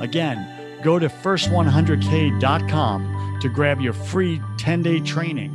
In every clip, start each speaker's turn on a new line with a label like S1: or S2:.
S1: Again, go to first100k.com to grab your free 10 day training.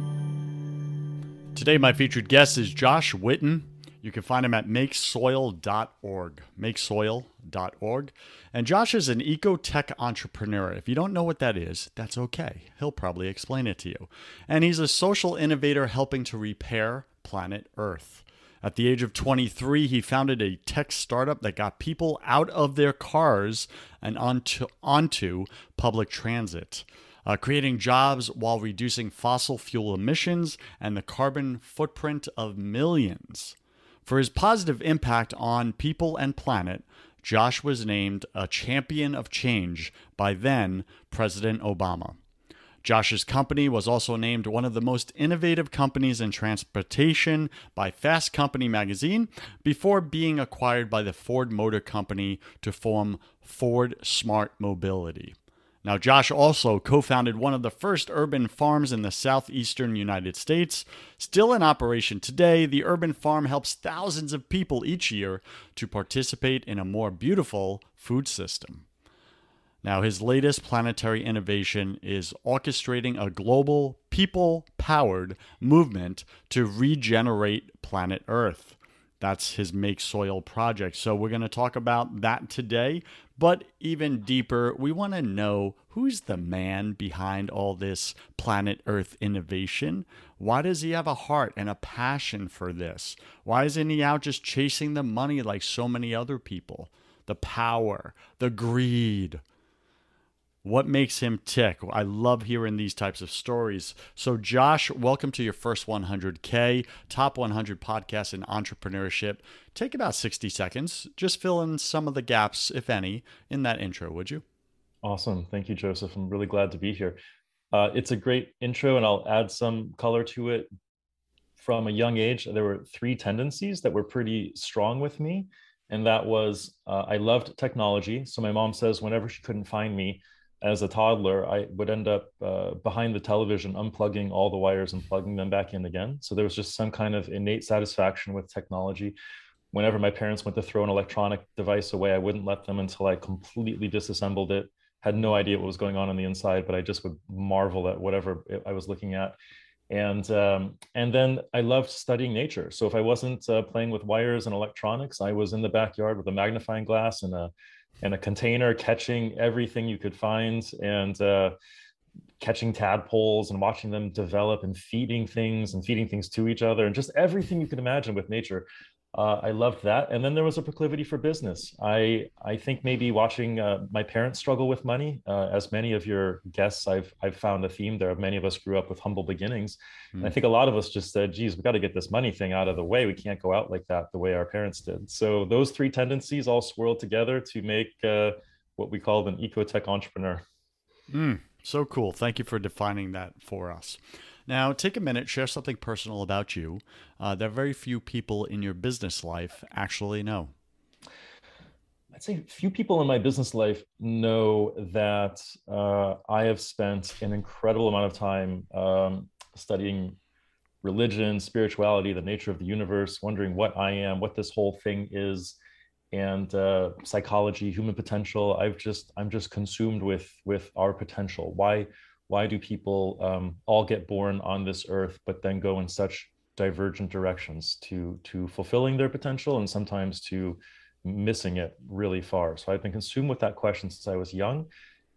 S1: Today, my featured guest is Josh Witten. You can find him at makesoil.org. Makesoil.org. And Josh is an eco-tech entrepreneur. If you don't know what that is, that's okay. He'll probably explain it to you. And he's a social innovator helping to repair planet Earth. At the age of 23, he founded a tech startup that got people out of their cars and onto, onto public transit, uh, creating jobs while reducing fossil fuel emissions and the carbon footprint of millions. For his positive impact on people and planet, Josh was named a champion of change by then President Obama. Josh's company was also named one of the most innovative companies in transportation by Fast Company magazine before being acquired by the Ford Motor Company to form Ford Smart Mobility. Now, Josh also co founded one of the first urban farms in the southeastern United States. Still in operation today, the urban farm helps thousands of people each year to participate in a more beautiful food system. Now, his latest planetary innovation is orchestrating a global, people powered movement to regenerate planet Earth. That's his Make Soil project. So, we're going to talk about that today. But even deeper, we want to know who's the man behind all this planet Earth innovation? Why does he have a heart and a passion for this? Why isn't he out just chasing the money like so many other people? The power, the greed. What makes him tick? I love hearing these types of stories. So, Josh, welcome to your first 100K, top 100 podcast in entrepreneurship. Take about 60 seconds. Just fill in some of the gaps, if any, in that intro, would you?
S2: Awesome. Thank you, Joseph. I'm really glad to be here. Uh, it's a great intro, and I'll add some color to it. From a young age, there were three tendencies that were pretty strong with me. And that was uh, I loved technology. So, my mom says whenever she couldn't find me, as a toddler, I would end up uh, behind the television, unplugging all the wires and plugging them back in again. So there was just some kind of innate satisfaction with technology. Whenever my parents went to throw an electronic device away, I wouldn't let them until I completely disassembled it. Had no idea what was going on on the inside, but I just would marvel at whatever I was looking at. And um, and then I loved studying nature. So if I wasn't uh, playing with wires and electronics, I was in the backyard with a magnifying glass and a in a container, catching everything you could find and uh, catching tadpoles and watching them develop and feeding things and feeding things to each other and just everything you could imagine with nature. Uh, I loved that. And then there was a proclivity for business. I I think maybe watching uh, my parents struggle with money, uh, as many of your guests, I've I've found a theme there. Many of us grew up with humble beginnings, mm. and I hmm. think a lot of us just said, "Geez, we got to get this money thing out of the way. We can't go out like that the way our parents did." So those three tendencies all swirled together to make uh, what we call an eco-tech entrepreneur.
S1: Mm, so cool. Thank you for defining that for us. Now, take a minute, share something personal about you uh, that very few people in your business life actually know.
S2: I'd say few people in my business life know that uh, I have spent an incredible amount of time um, studying religion, spirituality, the nature of the universe, wondering what I am, what this whole thing is, and uh, psychology, human potential. I've just I'm just consumed with with our potential. Why why do people um, all get born on this earth, but then go in such divergent directions to to fulfilling their potential and sometimes to missing it really far. So I've been consumed with that question since I was young.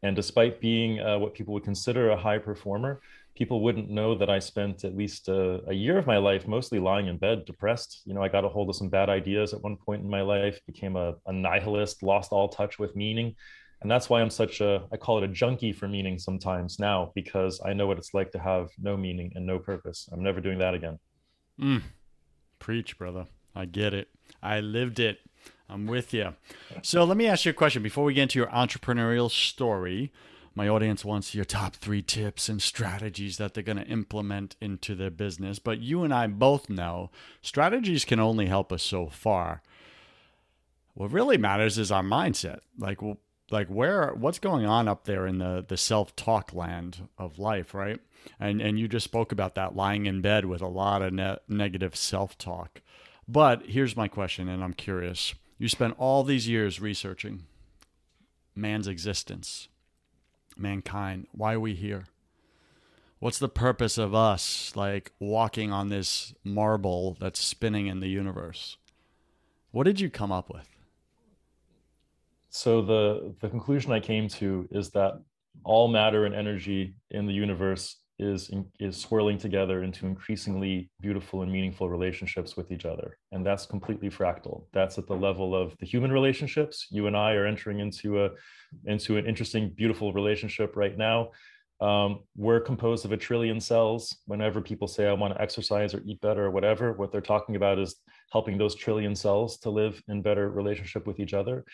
S2: And despite being uh, what people would consider a high performer, people wouldn't know that I spent at least a, a, year of my life mostly lying in bed, depressed. You know, I got a hold of some bad ideas at one point in my life, became a, a nihilist, lost all touch with meaning. And that's why I'm such a, I call it a junkie for meaning sometimes now, because I know what it's like to have no meaning and no purpose. I'm never doing that again.
S1: Mm. Preach, brother. I get it. I lived it. I'm with you. So let me ask you a question before we get into your entrepreneurial story. My audience wants your top three tips and strategies that they're going to implement into their business. But you and I both know strategies can only help us so far. What really matters is our mindset. Like, like where, what's going on up there in the the self talk land of life, right? And and you just spoke about that lying in bed with a lot of ne- negative self talk. But here's my question, and I'm curious you spent all these years researching man's existence, mankind. Why are we here? What's the purpose of us, like walking on this marble that's spinning in the universe? What did you come up with?
S2: So the the conclusion I came to is that all matter and energy in the universe is is swirling together into increasingly beautiful and meaningful relationships with each other. And that's completely fractal. That's at the level of the human relationships. You and i are entering into a into an interesting beautiful relationship right now. Um, we're composed of a trillion cells. Whenever people say i want to exercise or eat better or whatever what they're talking about is helping those trillion cells to live in better relationship with each other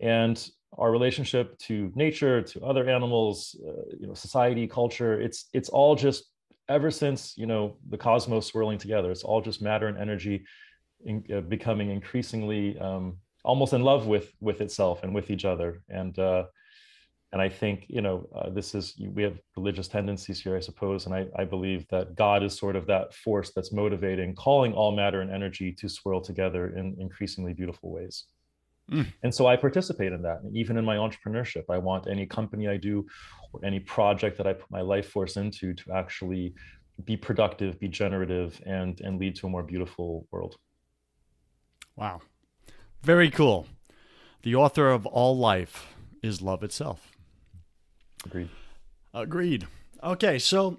S2: and our relationship to nature to other animals uh, you know society culture it's it's all just ever since you know the cosmos swirling together it's all just matter and energy in, uh, becoming increasingly um, almost in love with with itself and with each other and uh, and I think you know uh, this is we have religious tendencies here, I suppose, and I, I believe that God is sort of that force that's motivating, calling all matter and energy to swirl together in increasingly beautiful ways. Mm. And so I participate in that. And even in my entrepreneurship, I want any company I do or any project that I put my life force into to actually be productive, be generative, and and lead to a more beautiful world.
S1: Wow. Very cool. The author of All Life is Love Itself.
S2: Agreed.
S1: Agreed. Okay, so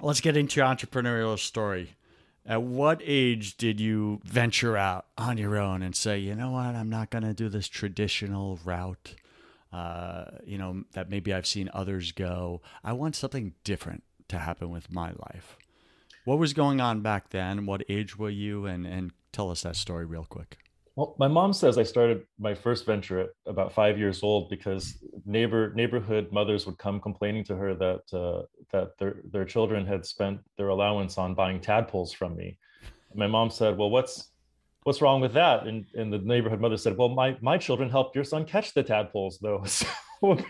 S1: let's get into your entrepreneurial story. At what age did you venture out on your own and say, you know what, I'm not going to do this traditional route, uh, you know, that maybe I've seen others go. I want something different to happen with my life. What was going on back then? What age were you? And, and tell us that story real quick.
S2: Well, my mom says I started my first venture at about five years old because neighbor neighborhood mothers would come complaining to her that uh, that their their children had spent their allowance on buying tadpoles from me. And my mom said, "Well, what's what's wrong with that?" And and the neighborhood mother said, "Well, my my children helped your son catch the tadpoles, though." and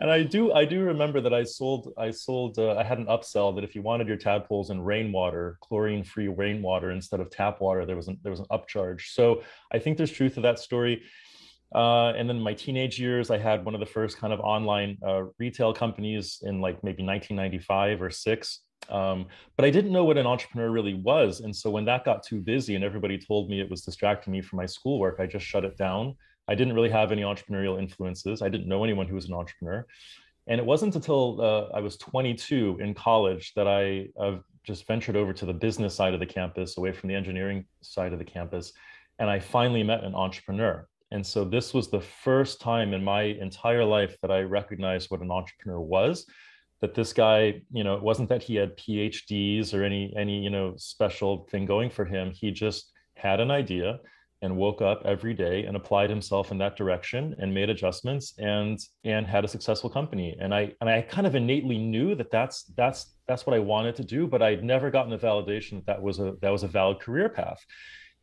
S2: I do I do remember that I sold I sold uh, I had an upsell that if you wanted your tadpoles in rainwater, chlorine free rainwater instead of tap water, there was an, there was an upcharge. So I think there's truth to that story. Uh, and then my teenage years, I had one of the first kind of online uh, retail companies in like maybe 1995 or six. Um, but I didn't know what an entrepreneur really was. And so when that got too busy and everybody told me it was distracting me from my schoolwork, I just shut it down I didn't really have any entrepreneurial influences. I didn't know anyone who was an entrepreneur. And it wasn't until uh, I was 22 in college that I just ventured over to the business side of the campus, away from the engineering side of the campus. And I finally met an entrepreneur. And so this was the first time in my entire life that I recognized what an entrepreneur was. That this guy, you know, it wasn't that he had PhDs or any any you know special thing going for him. He just had an idea and woke up every day and applied himself in that direction and made adjustments and and had a successful company. And i and i kind of innately knew that that's that's that's what i wanted to do but i'd never gotten the validation that that was a that was a valid career path.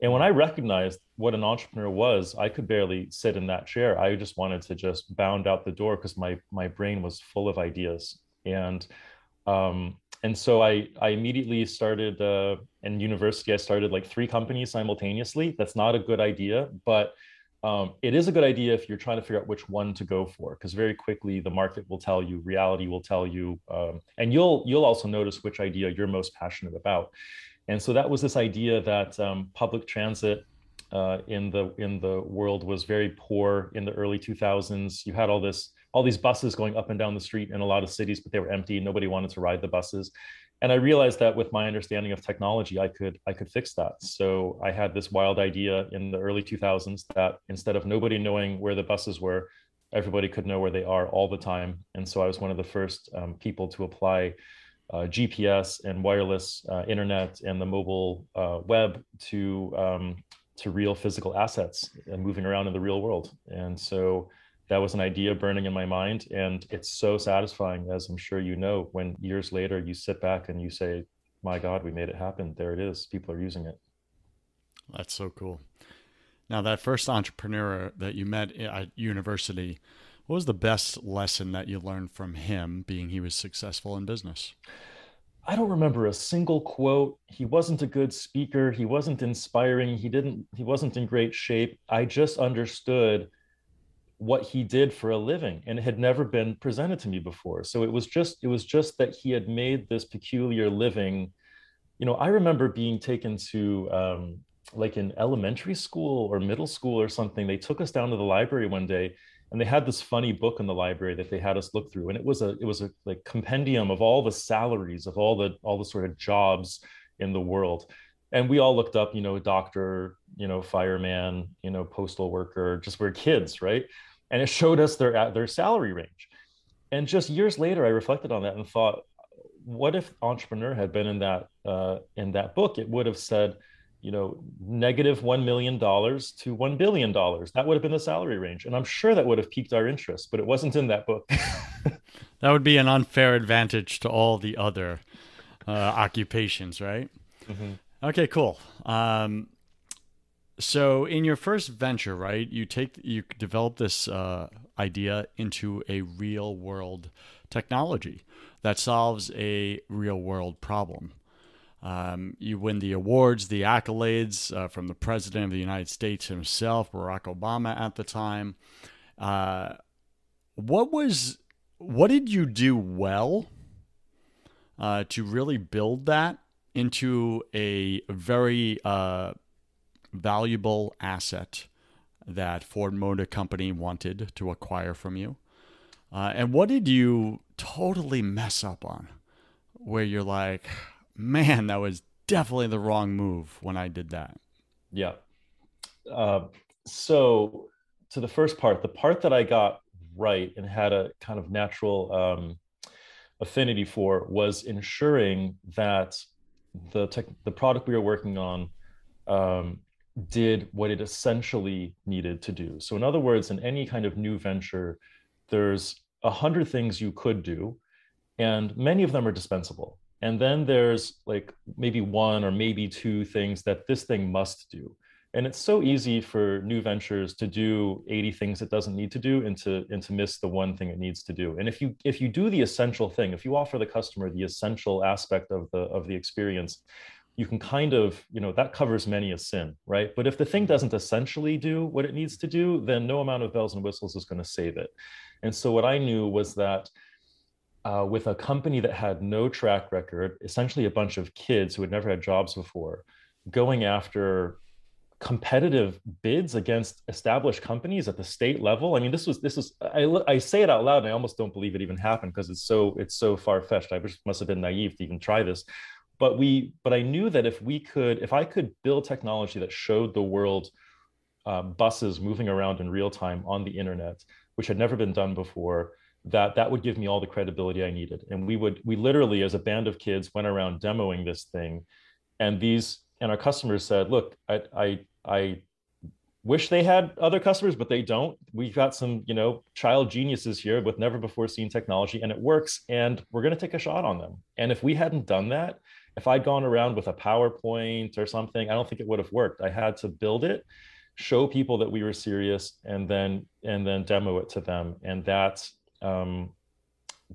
S2: And when i recognized what an entrepreneur was i could barely sit in that chair. I just wanted to just bound out the door because my my brain was full of ideas. And Um, and so I, I immediately started uh, in university. I started like three companies simultaneously. That's not a good idea, but um, it is a good idea if you're trying to figure out which one to go for, because very quickly the market will tell you, reality will tell you, um, and you'll you'll also notice which idea you're most passionate about. And so that was this idea that um, public transit uh, in the in the world was very poor in the early 2000s. You had all this all these buses going up and down the street in a lot of cities, but they were empty. Nobody wanted to ride the buses. And I realized that with my understanding of technology, I could I could fix that. So I had this wild idea in the early 2000s that instead of nobody knowing where the buses were, everybody could know where they are all the time. And so I was one of the first um, people to apply uh, GPS and wireless uh, internet and the mobile uh, web to um, to real physical assets and moving around in the real world. And so that was an idea burning in my mind. And it's so satisfying, as I'm sure you know, when years later you sit back and you say, my God, we made it happen. There it is. People are using it.
S1: That's so cool. Now, that first entrepreneur that you met at university, what was the best lesson that you learned from him, being he was successful in business?
S2: I don't remember a single quote. He wasn't a good speaker. He wasn't inspiring. He didn't, he wasn't in great shape. I just understood what he did for a living and it had never been presented to me before. So it was just it was just that he had made this peculiar living. You know i remember being taken to um, like in elementary school or middle school or something. They took us down to the library one day and they had this funny book in the library that they had us look through and it was a it was a like compendium of all the salaries of all the all the sort of jobs in the world and we all looked up you know doctor you know fireman you know postal worker just we're kids right? And it showed us their their salary range. And just years later i reflected on that and thought what if entrepreneur had been in that uh, in that book? It would have said you know negative $1 million to $1 billion that would have been the salary range. And i'm sure that would have piqued our interest but it wasn't in that book.
S1: That would be an unfair advantage to all the other uh, occupations right? Mm-hmm. Okay cool. Um, so in your first venture right you take you develop this uh, idea into a real world technology that solves a real world problem. Um, you win the awards the accolades uh, from the president of the united states himself barack obama at the time. Uh, what was what did you do well uh, to really build that into a very uh, valuable asset that Ford Motor Company wanted to acquire from you? Uh, and what did you totally mess up on where you're like, man, that was definitely the wrong move when I did that?
S2: Yeah. Uh, so, to the first part, the part that I got right and had a kind of natural um, affinity for was ensuring that the tech, the product we were working on um, did what it essentially needed to do. So, in other words, in any kind of new venture, there's a hundred things you could do, and many of them are dispensable. And then there's like maybe one or maybe two things that this thing must do. And it's so easy for new ventures to do 80 things it doesn't need to do and to, and to miss the one thing it needs to do. And if you if you do the essential thing, if you offer the customer the essential aspect of the of the experience, you can kind of, you know, that covers many a sin, right? But if the thing doesn't essentially do what it needs to do, then no amount of bells and whistles is going to save it. And so what I knew was that uh, with a company that had no track record, essentially a bunch of kids who had never had jobs before, going after competitive bids against established companies at the state level. I mean, this was this was I, I say it out loud and I almost don't believe it even happened because it's so it's so far fetched. I must have been naive to even try this but we but i knew that if we could if i could build technology that showed the world uh, buses moving around in real time on the internet which had never been done before that that would give me all the credibility i needed and we would we literally as a band of kids went around demoing this thing and these and our customers said look i i i wish they had other customers but they don't we've got some you know child geniuses here with never before seen technology and it works and we're going to take a shot on them and if we hadn't done that if I'd gone around with a PowerPoint or something, I don't think it would have worked. I had to build it, show people that we were serious, and then and then demo it to them. And that um,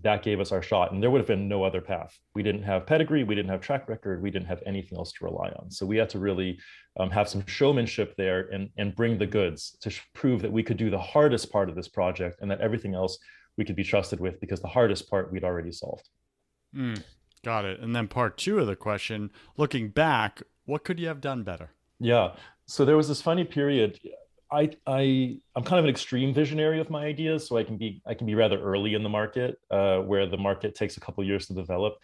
S2: that gave us our shot. And there would have been no other path. We didn't have pedigree, we didn't have track record, we didn't have anything else to rely on. So we had to really um, have some showmanship there and, and bring the goods to prove that we could do the hardest part of this project and that everything else we could be trusted with because the hardest part we'd already solved.
S1: Mm, got it. And then part two of the question looking back, what could you have done better?
S2: Yeah. So there was this funny period. I I I'm kind of an extreme visionary of my ideas, so I can be I can be rather early in the market, uh, where the market takes a couple years to develop,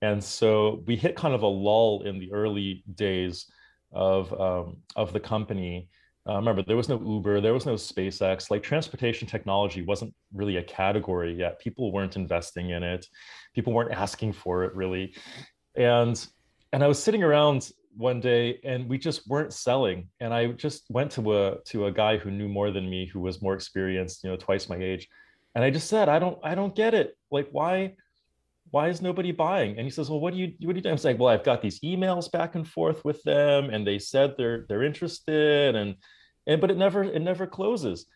S2: and so we hit kind of a lull in the early days of um, of the company. Uh, remember, there was no Uber, there was no SpaceX. Like transportation technology wasn't really a category yet. People weren't investing in it. People weren't asking for it really, and and I was sitting around one day and we just weren't selling. And i just went to a to a guy who knew more than me who was more experienced you know twice my age. And i just said i don't i don't get it. Like why why is nobody buying? And he says well what do you what do you do? I'm saying well i've got these emails back and forth with them and they said they're they're interested and and but it never it never closes.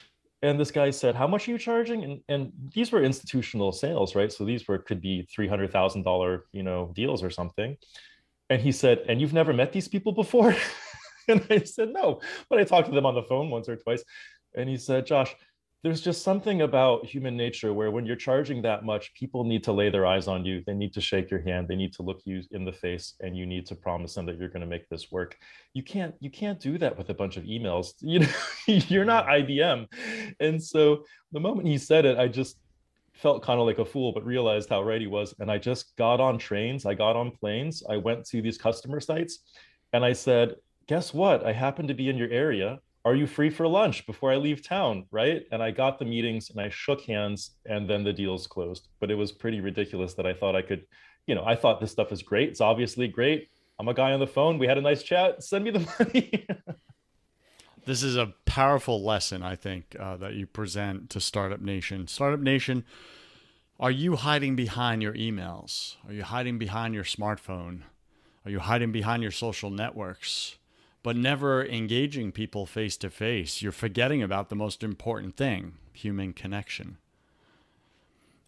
S2: And this guy said how much are you charging? And and these were institutional sales right? So these were could be $300000 you know deals or something and he said, And you've never met these people before? and I said, No, but I talked to them on the phone once or twice. And he said, Josh, there's just something about human nature where when you're charging that much, people need to lay their eyes on you. They need to shake your hand. They need to look you in the face and you need to promise them that you're going to make this work. You can't, you can't do that with a bunch of emails. You know, you're not IBM. And so the moment he said it, I just felt kind of like a fool, but realized how right he was. And I just got on trains, I got on planes, I went to these customer sites, and I said, Guess what? I happen to be in your area. Are you free for lunch before I leave town? Right. And I got the meetings and I shook hands, and then the deals closed. But it was pretty ridiculous that I thought I could, you know, I thought this stuff is great. It's obviously great. I'm a guy on the phone. We had a nice chat. Send me the money.
S1: This is a powerful lesson, I think, uh, that you present to Startup Nation. Startup Nation, are you hiding behind your emails? Are you hiding behind your smartphone? Are you hiding behind your social networks? But never engaging people face to face. You're forgetting about the most important thing human connection.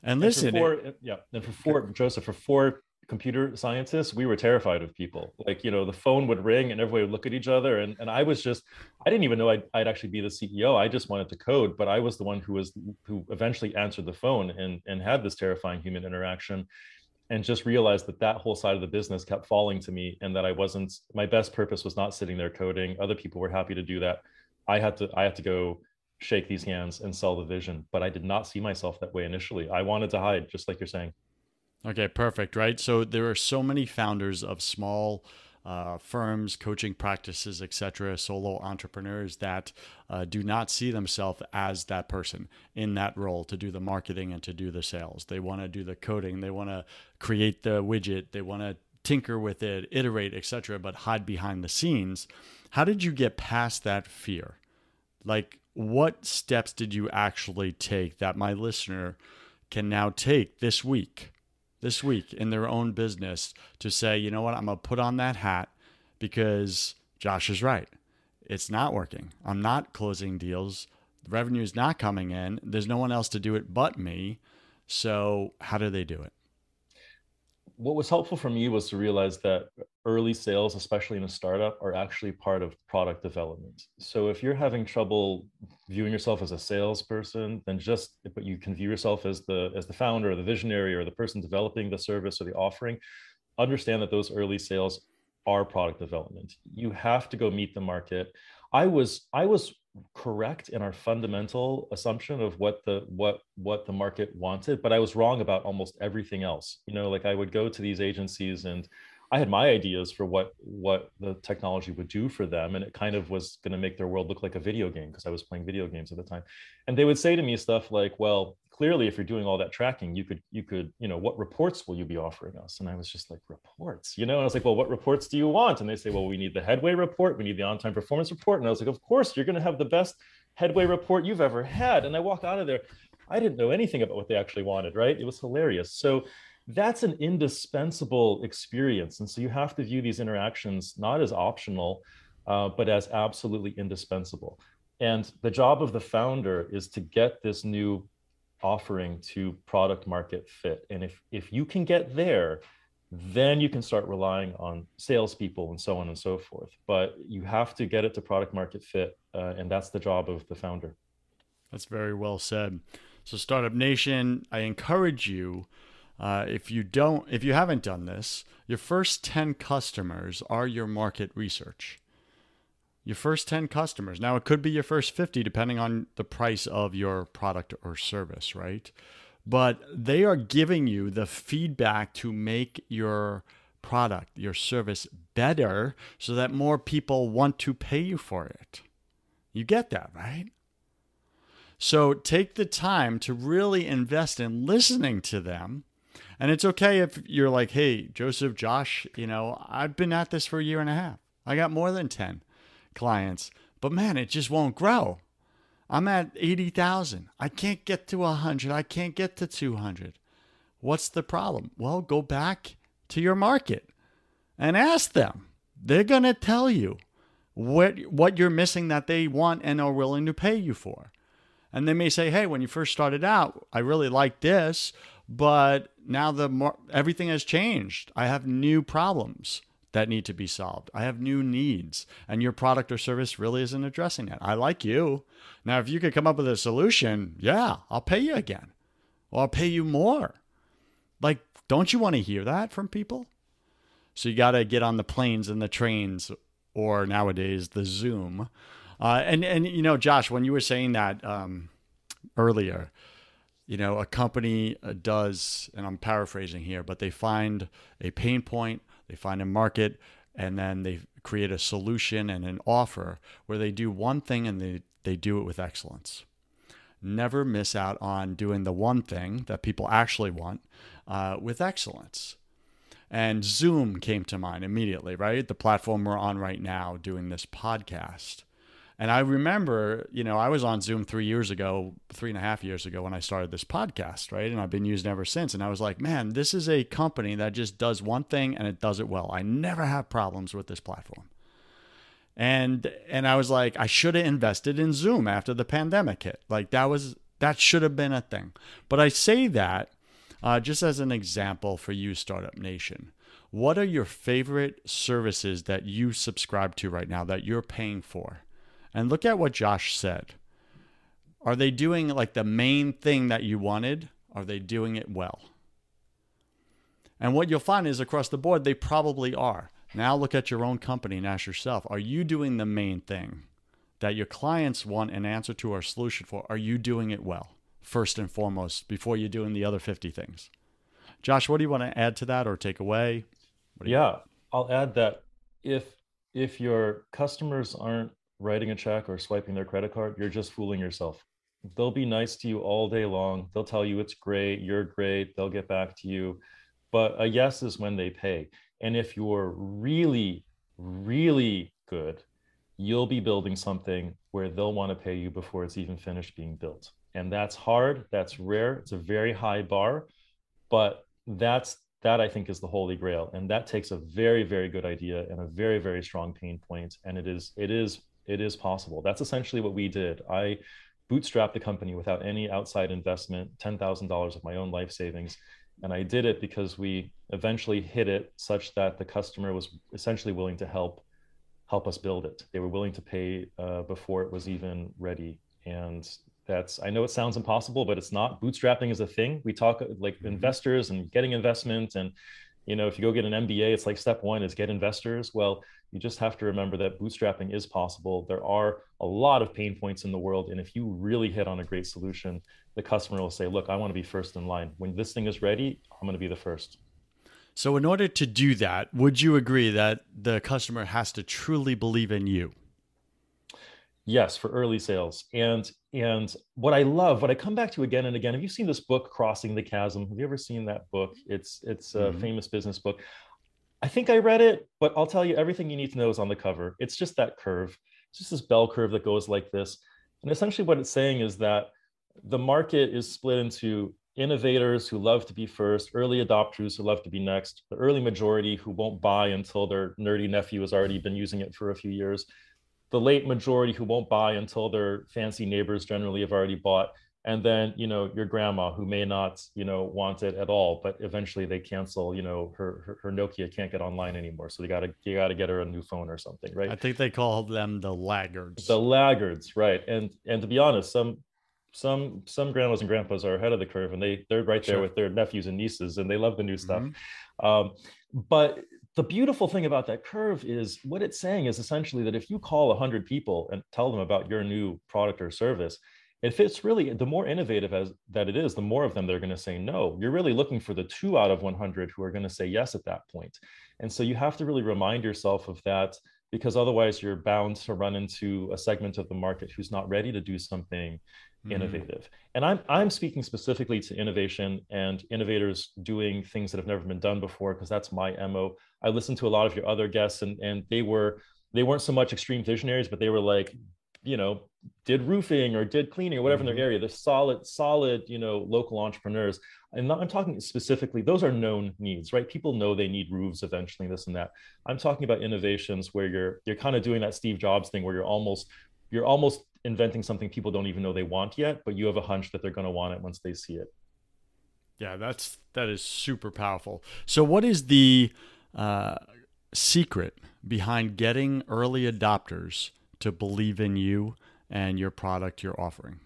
S1: And listen,
S2: and for four, yeah, and for four, Joseph, for four computer scientists, we were terrified of people. Like, you know, the phone would ring and everybody would look at each other. And, and I was just, I didn't even know I'd, I'd actually be the CEO. I just wanted to code, but I was the one who was, who eventually answered the phone and, and had this terrifying human interaction and just realized that that whole side of the business kept falling to me and that I wasn't, my best purpose was not sitting there coding. Other people were happy to do that. I had to, I had to go shake these hands and sell the vision, but I did not see myself that way initially. I wanted to hide, just like you're saying.
S1: Okay, perfect. Right. So there are so many founders of small uh, firms, coaching practices, etc., solo entrepreneurs that uh, do not see themselves as that person in that role to do the marketing and to do the sales. They want to do the coding. They want to create the widget. They want to tinker with it, iterate, etc., but hide behind the scenes. How did you get past that fear? Like, what steps did you actually take that my listener can now take this week? This week in their own business to say, you know what, I'm going to put on that hat because Josh is right. It's not working. I'm not closing deals. The revenue is not coming in. There's no one else to do it but me. So, how do they do it?
S2: what was helpful for me was to realize that early sales, especially in a startup, are actually part of product development. So if you're having trouble viewing yourself as a salesperson, then just but you can view yourself as the as the founder or the visionary or the person developing the service or the offering, understand that those early sales are product development. You have to go meet the market. I was I was correct in our fundamental assumption of what the what what the market wanted but i was wrong about almost everything else you know like i would go to these agencies and i had my ideas for what what the technology would do for them and it kind of was going to make their world look like a video game because i was playing video games at the time. And they would say to me stuff like well clearly if you're doing all that tracking you could you could you know what reports will you be offering us? And i was just like reports? You know? And i was like well what reports do you want? And they say well we need the headway report we need the on-time performance report. And i was like of course you're going to have the best headway report you've ever had. And i walk out of there. I didn't know anything about what they actually wanted right? It was hilarious. So that's an indispensable experience and so you have to view these interactions not as optional uh, but as absolutely indispensable and the job of the founder is to get this new offering to product market fit. And if if you can get there, then you can start relying on salespeople and so on and so forth. But you have to get it to product market fit, uh, and that's the job of the founder.
S1: That's very well said. So, Startup Nation, I encourage you. Uh, if you don't, if you haven't done this, your first 10 customers are your market research. Your first 10 customers. Now, it could be your first 50, depending on the price of your product or service, right? but they are giving you the feedback to make your product, your service better so that more people want to pay you for it. You get that, right? So take the time to really invest in listening to them. And it's okay if you're like, hey, Joseph, Josh, you know, I've been at this for a year and a half. I got more than 10 clients, but man, it just won't grow. I'm at 80,000. I can't get to 100. I can't get to 200. What's the problem? Well, go back to your market and ask them. They're going to tell you what what you're missing that they want and are willing to pay you for. And they may say, "Hey, when you first started out, I really liked this, but now the more, everything has changed. I have new problems that need to be solved. I have new needs, and your product or service really isn't addressing that. I like you. Now, if you could come up with a solution, yeah, I'll pay you again, or I'll pay you more. Like, don't you want to hear that from people? So you got to get on the planes and the trains, or nowadays the Zoom. Uh, and and you know, Josh, when you were saying that um, earlier, you know, a company uh, does, and I'm paraphrasing here, but they find a pain point they find a market and then they create a solution and an offer where they do one thing and they, they do it with excellence. Never miss out on doing the one thing that people actually want uh, with excellence. And Zoom came to mind immediately, right? The platform we're on right now doing this podcast. And I remember, you know, I was on Zoom three years ago, three and a half years ago when I started this podcast, right? And I've been using ever since. And I was like, man, this is a company that just does one thing and it does it well. I never have problems with this platform. And and I was like, I should have invested in Zoom after the pandemic hit. Like that was that should have been a thing. But I say that uh, just as an example for you, Startup Nation. What are your favorite services that you subscribe to right now that you're paying for? And look at what Josh said. Are they doing like the main thing that you wanted? Are they doing it well? And what you'll find is across the board, they probably are. Now look at your own company and ask yourself are you doing the main thing that your clients want an answer to or solution for? Are you doing it well, first and foremost, before you're doing the other 50 things? Josh, what do you want to add to that or take away?
S2: yeah, I'll add that if if your customers aren't writing a check or swiping their credit card, you're just fooling yourself. They'll be nice to you all day long. They'll tell you it's great, you're great, they'll get back to you. But a yes is when they pay. And if you're really, really good, you'll be building something where they'll want to pay you before it's even finished being built. And that's hard, that's rare, it's a very high bar, but that's that I think is the holy grail. And that takes a very, very good idea and a very, very strong pain point. And it is, it is it is possible. That's essentially what we did. I bootstrapped the company without any outside investment, $10,000 of my own life savings. And I did it because we eventually hit it such that the customer was essentially willing to help help us build it. They were willing to pay uh, before it was even ready. And that's I know it sounds impossible, but it's not. Bootstrapping is a thing. We talk like mm-hmm. investors and getting investment and you know if you go get an MBA, it's like step one is get investors. Well, you just have to remember that bootstrapping is possible. There are a lot of pain points in the world. And if you really hit on a great solution, the customer will say, Look, I want to be first in line. When this thing is ready, I'm going to be the first.
S1: So, in order to do that, would you agree that the customer has to truly believe in you?
S2: Yes, for early sales. And and what I love, what I come back to again and again, have you seen this book, Crossing the Chasm? Have you ever seen that book? It's it's a mm-hmm. famous business book. I think I read it, but I'll tell you everything you need to know is on the cover. It's just that curve. It's just this bell curve that goes like this. And essentially, what it's saying is that the market is split into innovators who love to be first, early adopters who love to be next, the early majority who won't buy until their nerdy nephew has already been using it for a few years, the late majority who won't buy until their fancy neighbors generally have already bought, and then you know your grandma who may not you know want it at all but eventually they cancel you know her her, her nokia can't get online anymore so they got to you got to get her a new phone or something right
S1: i think they call them the laggards
S2: the laggards right and and to be honest some some some grandmas and grandpas are ahead of the curve and they they're right there sure. with their nephews and nieces and they love the new stuff mm-hmm. um, but the beautiful thing about that curve is what it's saying is essentially that if you call 100 people and tell them about your new product or service if it's really the more innovative as that it is the more of them they're going to say no. You're really looking for the two out of 100 who are going to say yes at that point. And so you have to really remind yourself of that because otherwise you're bound to run into a segment of the market who's not ready to do something mm-hmm. innovative and i'm i'm speaking specifically to innovation and innovators doing things that have never been done before because that's my mo i listened to a lot of your other guests and and they were they weren't so much extreme visionaries but they were like you know did roofing or did cleaning or whatever mm-hmm. in their mm-hmm. area they're solid solid you know local entrepreneurs and not, i'm talking specifically those are known needs right people know they need roofs eventually this and that i'm talking about innovations where you're you're kind of doing that steve jobs thing where you're almost you're almost inventing something people don't even know they want yet but you have a hunch that they're going to want it once they see it
S1: yeah that's that is super powerful so what is the uh, secret behind getting early adopters to believe in you and your product you're offering.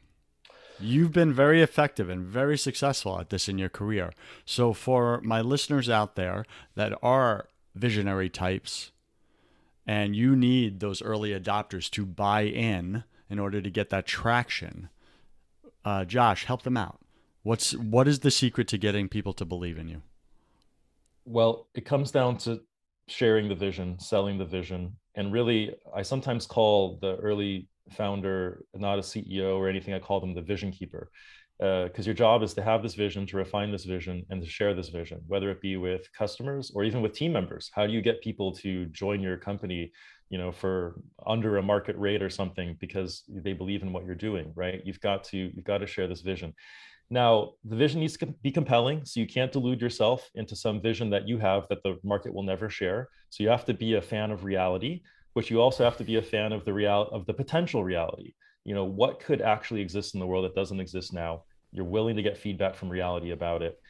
S1: You've been very effective and very successful at this in your career. So, for my listeners out there that are visionary types and you need those early adopters to buy in in order to get that traction, uh, Josh, help them out. What's what is the secret to getting people to believe in you?
S2: Well, it comes down to sharing the vision, selling the vision, and really, I sometimes call the early founder not a CEO or anything. I call them the vision keeper, because uh, your job is to have this vision, to refine this vision, and to share this vision, whether it be with customers or even with team members. How do you get people to join your company? you know for under a market rate or something because they believe in what you're doing right you've got to you've got to share this vision now, the vision needs to be compelling, so you can't delude yourself into some vision that you have that the market will never share. So you have to be a fan of reality, but you also have to be a fan of the real of the potential reality. You know, what could actually exist in the world that doesn't exist now? You're willing to get feedback from reality about it,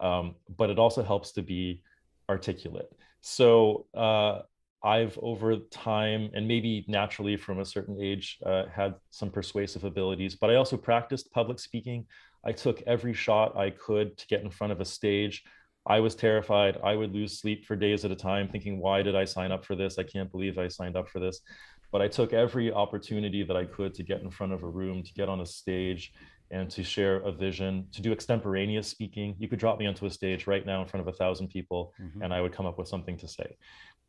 S2: um, but it also helps to be articulate. So uh, I've over time and maybe naturally from a certain age uh, had some persuasive abilities, but I also practiced public speaking. I took every shot I could to get in front of a stage. I was terrified. I would lose sleep for days at a time, thinking, why did I sign up for this? I can't believe I signed up for this. But I took every opportunity that I could to get in front of a room, to get on a stage, and to share a vision, to do extemporaneous speaking. You could drop me onto a stage right now in front of a thousand people, mm-hmm. and I would come up with something to say.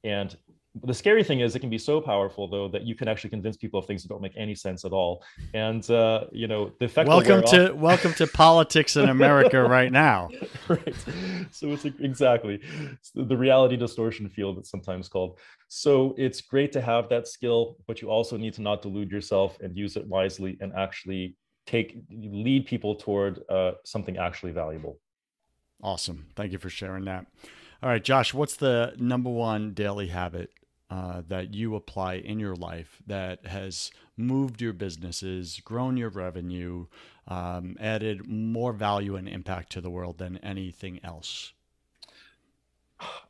S2: And the scary thing is it can be so powerful though that you can actually convince people of things that don't make any sense at all. And uh, you know the effect
S1: welcome to off... welcome to politics in america right now.
S2: Right. So it's exactly. It's the reality distortion field it's sometimes called. So it's great to have that skill but you also need to not delude yourself and use it wisely and actually take lead people toward uh, something actually valuable.
S1: Awesome. Thank you for sharing that. All right, Josh, what's the number one daily habit uh, that you apply in your life that has moved your businesses, grown your revenue, um, added more value and impact to the world than anything else?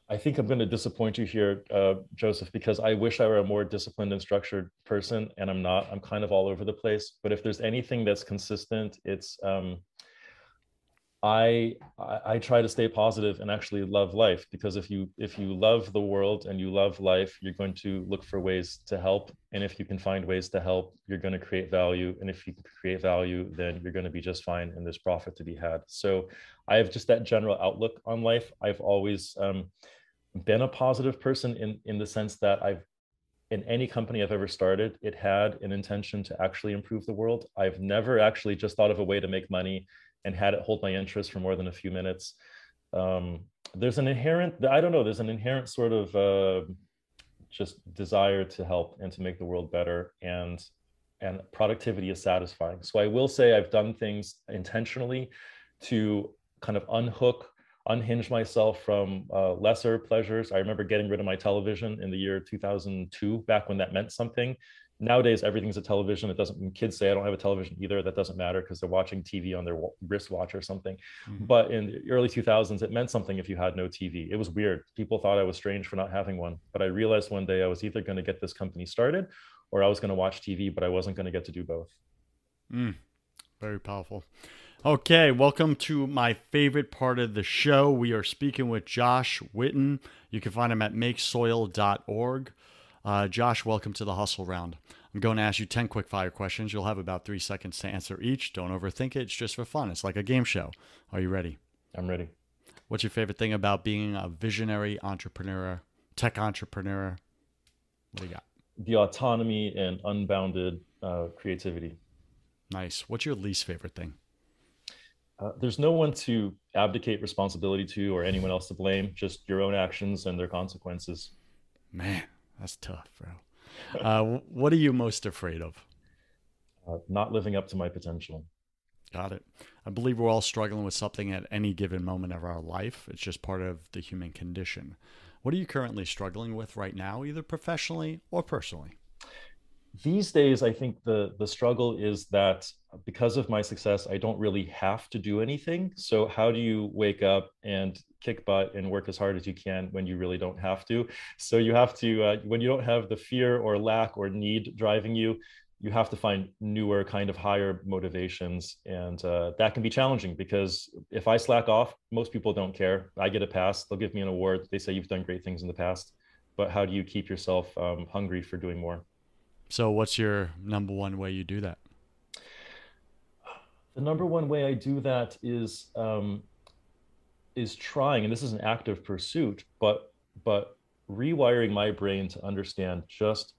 S2: I think I'm going to disappoint you here, uh, Joseph, because I wish I were a more disciplined and structured person, and I'm not. I'm kind of all over the place. But if there's anything that's consistent, it's um, I, I try to stay positive and actually love life because if you if you love the world and you love life you're going to look for ways to help. And if you can find ways to help you're going to create value. And if you create value then you're going to be just fine and there's profit to be had. So I have just that general outlook on life. I've always um, been a positive person in in the sense that I've in any company I've ever started it had an intention to actually improve the world. I've never actually just thought of a way to make money and had it hold my interest for more than a few minutes. Um, there's an inherent, I don't know, there's an inherent sort of uh, just desire to help and to make the world better. And and productivity is satisfying. So I will say I've done things intentionally to kind of unhook, unhinge myself from uh, lesser pleasures. I remember getting rid of my television in the year 2002, back when that meant something. Nowadays everything's a television. It doesn't when kids say i don't have a television either that doesn't matter because they're watching tv on their wristwatch or something. Mm-hmm. but in the early 2000s it meant something if you had no tv it was weird. People thought i was strange for not having one. But i realized one day i was either going to get this company started or i was going to watch tv but i wasn't going to get to do both.
S1: Mm, very powerful. Okay welcome to my favorite part of the show. We are speaking with josh witten. You can find him at makesoil.org uh, Josh, welcome to the Hustle Round. I'm going to ask you 10 quick fire questions. You'll have about three seconds to answer each. Don't overthink it. It's just for fun. It's like a game show. Are you ready?
S2: I'm ready.
S1: What's your favorite thing about being a visionary entrepreneur, tech entrepreneur? What do you got?
S2: The autonomy and unbounded uh, creativity.
S1: Nice. What's your least favorite thing?
S2: Uh, there's no one to abdicate responsibility to or anyone else to blame, just your own actions and their consequences.
S1: Man, that's tough, bro. Uh, what are you most afraid of?
S2: Uh, not living up to my potential.
S1: Got it. I believe we're all struggling with something at any given moment of our life. It's just part of the human condition. What are you currently struggling with right now, either professionally or personally?
S2: These days i think the the struggle is that because of my success i don't really have to do anything. So how do you wake up and kick butt and work as hard as you can when you really don't have to? So you have to uh, when you don't have the fear or lack or need driving you you have to find newer kind of higher motivations. And uh, that can be challenging because if i slack off most people don't care. I get a pass. They'll give me an award. They say you've done great things in the past. But how do you keep yourself um, hungry for doing more
S1: so, what's your number one way you do that?
S2: The number one way I do that is um, is trying, and this is an active pursuit, but but rewiring my brain to understand just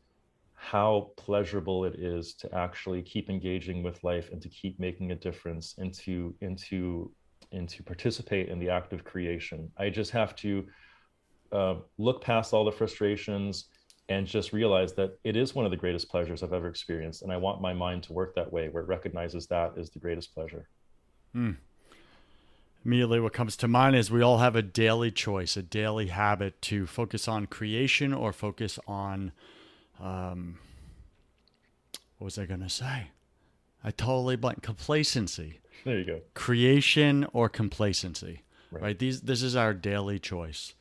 S2: how pleasurable it is to actually keep engaging with life and to keep making a difference and to into and to participate in the act of creation. I just have to uh, look past all the frustrations and just realize that it is one of the greatest pleasures I've ever experienced. And I want my mind to work that way, where it recognizes that is the greatest pleasure.
S1: Mm. Immediately, what comes to mind is we all have a daily choice, a daily habit to focus on creation or focus on, um, what was I going to say? I totally blank. Complacency.
S2: There you go.
S1: Creation or complacency. Right. right? These. This is our daily choice.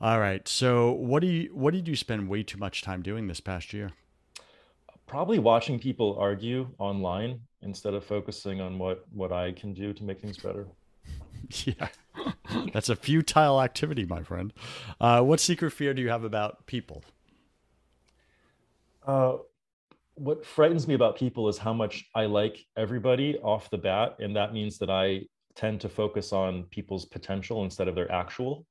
S1: All right. So what do you what did you spend way too much time doing this past year?
S2: Probably watching people argue online instead of focusing on what what I can do to make things better.
S1: yeah. That's a futile activity, my friend. Uh, what secret fear do you have about people?
S2: Uh, what frightens me about people is how much I like everybody off the bat. And that means that I tend to focus on people's potential instead of their actual.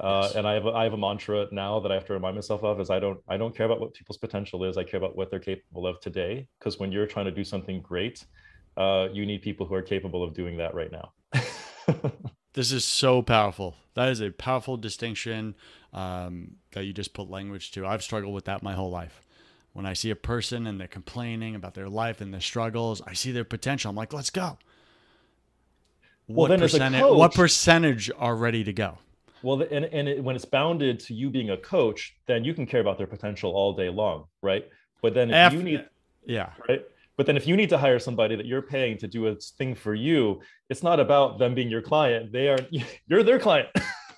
S2: Uh, and I have a, I have a mantra now that I have to remind myself of is I don't I don't care about what people's potential is. I care about what they're capable of today. Because when you're trying to do something great, uh, you need people who are capable of doing that right now.
S1: this is so powerful. That is a powerful distinction um, that you just put language to. I've struggled with that my whole life. When I see a person and they're complaining about their life and their struggles, I see their potential. I'm like, let's go. Well, what percentage? Coach, what percentage are ready to go?
S2: Well, and, and it, when it's bounded to you being a coach, then you can care about their potential all day long, right? But then if After, you need,
S1: yeah,
S2: right. But then if you need to hire somebody that you're paying to do a thing for you, it's not about them being your client. They are, you're their client.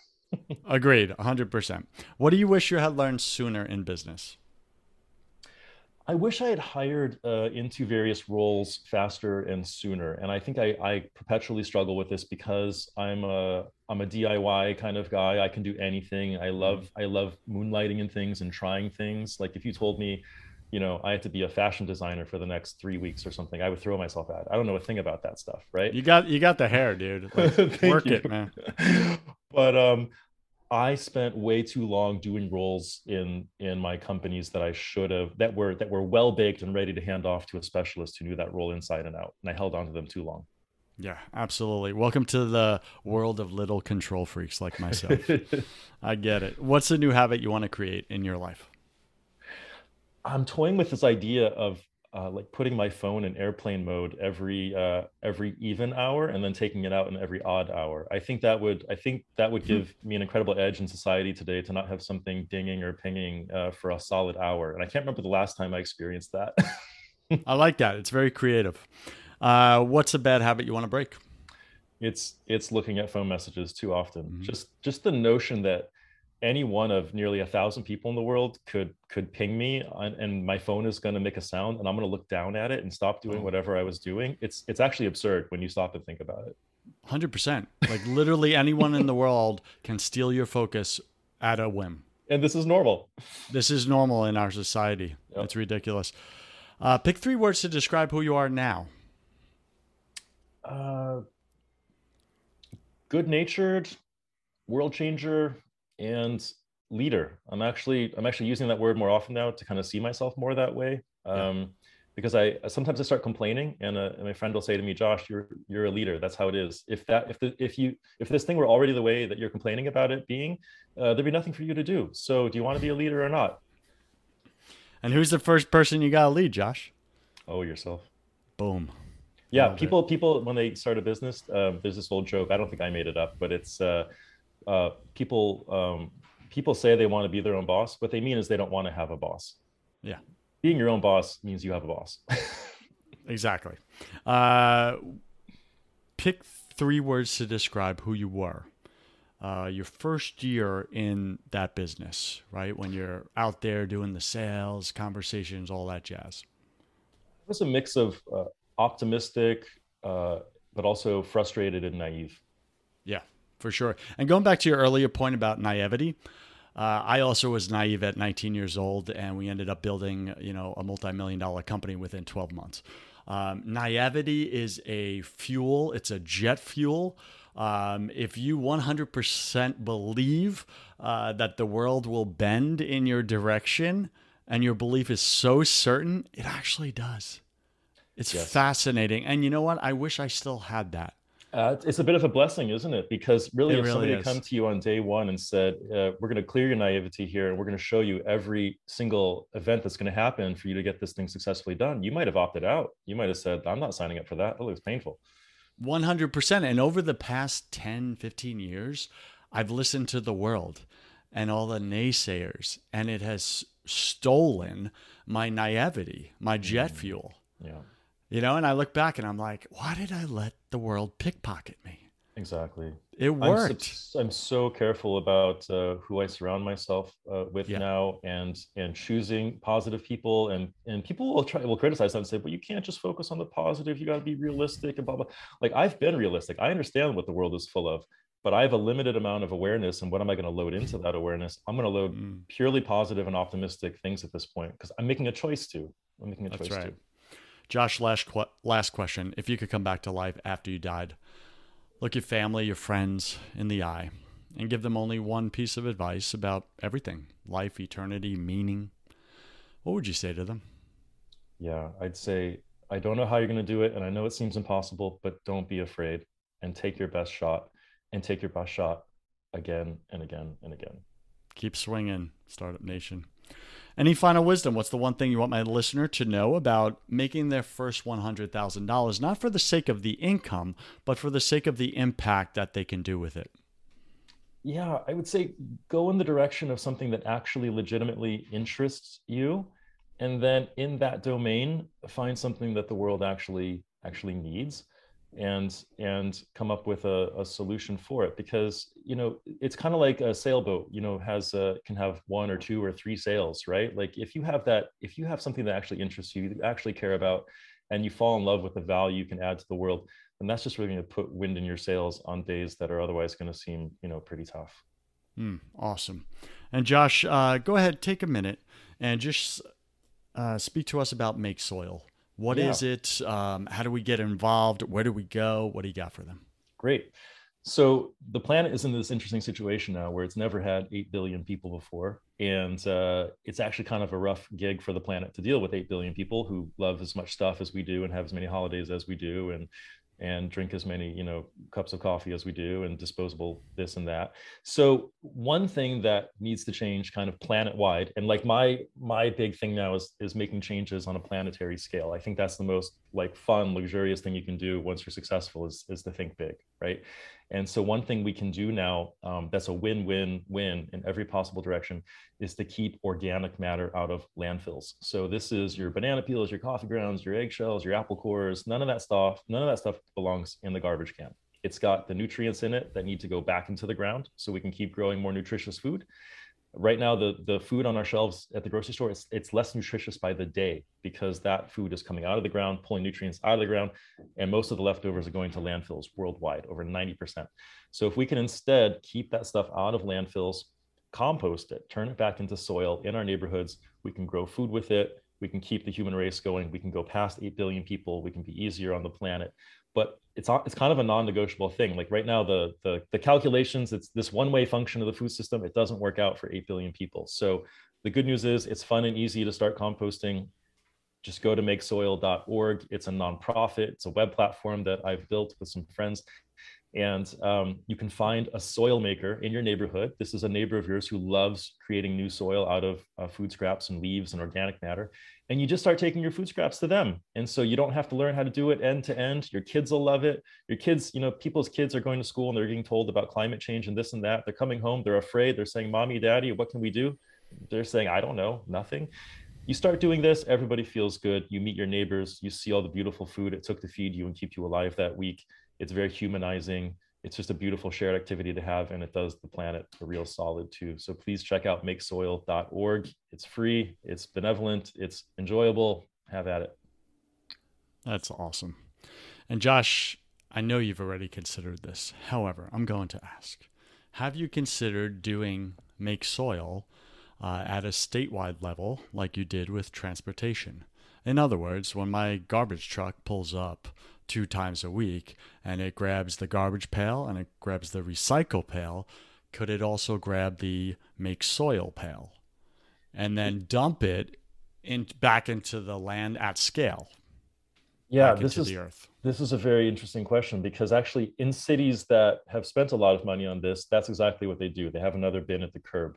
S1: Agreed, 100%. What do you wish you had learned sooner in business?
S2: I wish I had hired uh, into various roles faster and sooner. And I think I, I, perpetually struggle with this because I'm a I'm a DIY kind of guy. I can do anything. I love mm-hmm. I love moonlighting and things and trying things. Like if you told me, you know, I had to be a fashion designer for the next three weeks or something, I would throw myself at. I don't know a thing about that stuff, right?
S1: You got you got the hair, dude. Like, work you. it, man.
S2: but um, I spent way too long doing roles in in my companies that I should have that were that were well baked and ready to hand off to a specialist who knew that role inside and out, and I held on to them too long.
S1: Yeah, absolutely. Welcome to the world of little control freaks like myself. I get it. What's a new habit you want to create in your life?
S2: I'm toying with this idea of uh, like putting my phone in airplane mode every uh, every even hour and then taking it out in every odd hour. I think that would I think that would hmm. give me an incredible edge in society today to not have something dinging or pinging uh, for a solid hour. And I can't remember the last time I experienced that.
S1: I like that. It's very creative. Uh, what's a bad habit you want to break?
S2: It's it's looking at phone messages too often. Mm-hmm. Just just the notion that any one of nearly a thousand people in the world could could ping me and, and my phone is going to make a sound and i'm going to look down at it and stop doing whatever i was doing. It's it's actually absurd when you stop and think about it.
S1: 100% like literally anyone in the world can steal your focus at a whim.
S2: And this is normal.
S1: This is normal in our society. Yep. it's ridiculous. Uh, pick three words to describe who you are now. Uh,
S2: good natured world changer and leader. I'm actually I'm actually using that word more often now to kind of see myself more that way. Um, yeah. Because I sometimes I start complaining, and, uh, and, my friend will say to me, "Josh, you're you're a leader. That's how it is. If that if the if you if this thing were already the way that you're complaining about it being, uh, there'd be nothing for you to do. So, do you want to be a leader or not?"
S1: And who's the first person you got to lead, Josh?
S2: Oh, yourself.
S1: Boom.
S2: Yeah, people it. people when they start a business, um, there's this old joke. I don't think I made it up, but it's uh, uh, people um, people say they want to be their own boss. What they mean is they don't want to have a boss.
S1: Yeah,
S2: being your own boss means you have a boss.
S1: exactly. Uh, pick three words to describe who you were. Uh, your first year in that business, right? When you're out there doing the sales, conversations, all that jazz.
S2: It was a mix of uh, optimistic, uh, but also frustrated and naive.
S1: Yeah, for sure. And going back to your earlier point about naivety, uh, I also was naive at 19 years old, and we ended up building, you know, a multi-million dollar company within 12 months. Um, naivety is a fuel; it's a jet fuel. Um, if you 100% believe uh, that the world will bend in your direction, and your belief is so certain, it actually does. It's yes. fascinating, and you know what? I wish I still had that.
S2: Uh, it's a bit of a blessing, isn't it? Because really, it if really somebody is. come to you on day one and said, uh, "We're going to clear your naivety here, and we're going to show you every single event that's going to happen for you to get this thing successfully done," you might have opted out. You might have said, "I'm not signing up for that. That looks painful."
S1: 100%. And over the past 10, 15 years, I've listened to the world and all the naysayers, and it has stolen my naivety, my jet mm. fuel.
S2: Yeah.
S1: You know, and I look back and I'm like, why did I let the world pickpocket me?
S2: Exactly.
S1: It worked.
S2: I'm so, I'm so careful about uh, who I surround myself uh, with yeah. now, and and choosing positive people. And and people will try will criticize that and say, "But you can't just focus on the positive. You got to be realistic." And blah blah. Like I've been realistic. I understand what the world is full of, but I have a limited amount of awareness. And what am I going to load into that awareness? I'm going to load mm. purely positive and optimistic things at this point because I'm making a choice to. I'm making a That's choice right. to.
S1: Josh, last, qu- last question. If you could come back to life after you died, look your family, your friends in the eye, and give them only one piece of advice about everything life, eternity, meaning, what would you say to them?
S2: Yeah, I'd say, I don't know how you're going to do it. And I know it seems impossible, but don't be afraid and take your best shot and take your best shot again and again and again.
S1: Keep swinging, Startup Nation. Any final wisdom? What's the one thing you want my listener to know about making their first $100,000, not for the sake of the income, but for the sake of the impact that they can do with it?
S2: Yeah, I would say go in the direction of something that actually legitimately interests you. And then in that domain, find something that the world actually actually needs and and come up with a, a solution for it because you know it's kind of like a sailboat you know has a, can have one or two or three sails right? Like if you have that if you have something that actually interests you you actually care about and you fall in love with the value you can add to the world then that's just really going to put wind in your sails on days that are otherwise going to seem you know pretty tough.
S1: Mm, awesome. And josh uh, go ahead take a minute and just uh, speak to us about make soil what yeah. is it? Um, how do we get involved? Where do we go? What do you got for them?
S2: Great. So the planet is in this interesting situation now where it's never had 8 billion people before. And uh, it's actually kind of a rough gig for the planet to deal with 8 billion people who love as much stuff as we do and have as many holidays as we do and and drink as many you know cups of coffee as we do and disposable this and that. So one thing that needs to change kind of planet wide and like my my big thing now is is making changes on a planetary scale. I think that's the most like fun luxurious thing you can do once you're successful is is to think big right and so one thing we can do now um, that's a win-win-win in every possible direction is to keep organic matter out of landfills. So this is your banana peels, your coffee grounds, your eggshells, your apple cores, none of that stuff, none of that stuff belongs in the garbage can. It's got the nutrients in it that need to go back into the ground so we can keep growing more nutritious food right now the the food on our shelves at the grocery store it's, it's less nutritious by the day because that food is coming out of the ground pulling nutrients out of the ground and most of the leftovers are going to landfills worldwide over 90% so if we can instead keep that stuff out of landfills compost it turn it back into soil in our neighborhoods we can grow food with it we can keep the human race going we can go past 8 billion people we can be easier on the planet but it's it's kind of a non-negotiable thing. Like right now, the the the calculations, it's this one-way function of the food system. It doesn't work out for eight billion people. So the good news is it's fun and easy to start composting. Just go to makesoil.org. It's a nonprofit. It's a web platform that I've built with some friends, and um, you can find a soil maker in your neighborhood. This is a neighbor of yours who loves creating new soil out of uh, food scraps and leaves and organic matter. And you just start taking your food scraps to them. And so you don't have to learn how to do it end to end. Your kids will love it. Your kids you know people's kids are going to school and they're getting told about climate change and this and that. They're coming home. They're afraid. They're saying mommy daddy what can we do? They're saying i don't know. Nothing. You start doing this. Everybody feels good. You meet your neighbors. You see all the beautiful food it took to feed you and keep you alive that week it's very humanizing. It's just a beautiful shared activity to have and it does the planet a real solid too. So please check out makesoil.org it's free it's benevolent it's enjoyable. Have at it.
S1: That's awesome. And josh i know you've already considered this. However i'm going to ask have you considered doing make soil uh, at a statewide level like you did with transportation? In other words when my garbage truck pulls up two times a week and it grabs the garbage pail and it grabs the recycle pail, could it also grab the make soil pail and then dump it in back into the land at scale?
S2: Yeah, this is the earth. this is a very interesting question because actually in cities that have spent a lot of money on this, that's exactly what they do. They have another bin at the curb,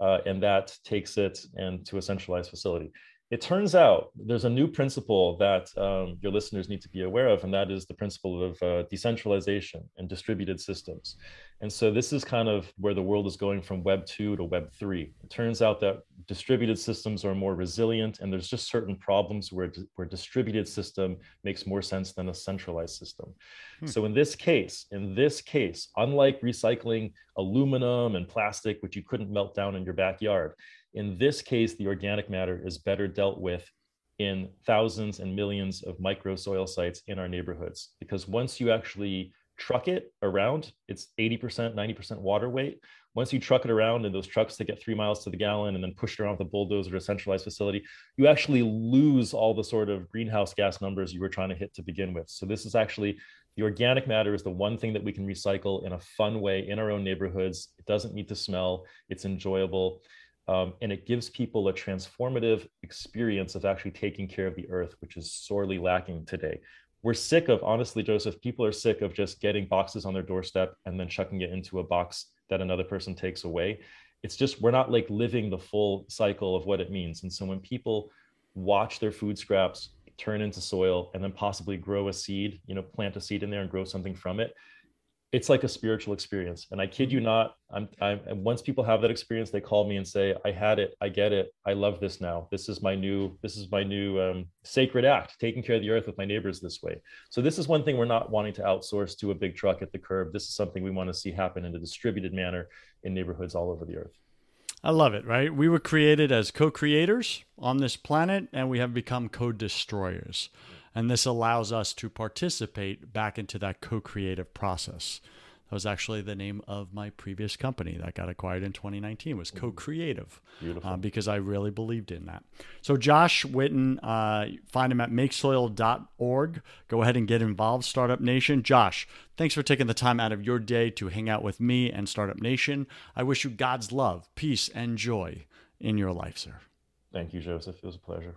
S2: uh, and that takes it and to a centralized facility it turns out there's a new principle that um, your listeners need to be aware of, and that is the principle of uh, decentralization and distributed systems. And so this is kind of where the world is going from Web 2 to Web 3. It turns out that distributed systems are more resilient, and there's just certain problems where, where distributed system makes more sense than a centralized system. Hmm. So in this case, in this case, unlike recycling aluminum and plastic, which you couldn't melt down in your backyard, in this case, the organic matter is better dealt with in thousands and millions of micro soil sites in our neighborhoods. Because once you actually truck it around, it's 80%, 90% water weight. Once you truck it around in those trucks that get three miles to the gallon and then push it around with a bulldozer to a centralized facility, you actually lose all the sort of greenhouse gas numbers you were trying to hit to begin with. So this is actually the organic matter is the one thing that we can recycle in a fun way in our own neighborhoods. It doesn't need to smell, it's enjoyable. Um, and it gives people a transformative experience of actually taking care of the earth, which is sorely lacking today. We're sick of, honestly, Joseph, people are sick of just getting boxes on their doorstep and then chucking it into a box that another person takes away. It's just, we're not like living the full cycle of what it means. And so when people watch their food scraps turn into soil and then possibly grow a seed, you know, plant a seed in there and grow something from it, it's like a spiritual experience. And i kid you not i'm i'm and once people have that experience they call me and say i had it. I get it. I love this now. This is my new this is my new um, sacred act taking care of the earth with my neighbors this way. So this is one thing we're not wanting to outsource to a big truck at the curb. This is something we want to see happen in a distributed manner in neighborhoods all over the earth.
S1: I love it, right? We were created as co creators on this planet and we have become co destroyers. And this allows us to participate back into that co creative process. That was actually the name of my previous company that got acquired in 2019 was Co-Creative, uh, because I really believed in that. So Josh Whiton, uh, find him at makesoil.org. Go ahead and get involved, Startup Nation. Josh, thanks for taking the time out of your day to hang out with me and Startup Nation. I wish you God's love, peace, and joy in your life, sir.
S2: Thank you, Joseph. It was a pleasure.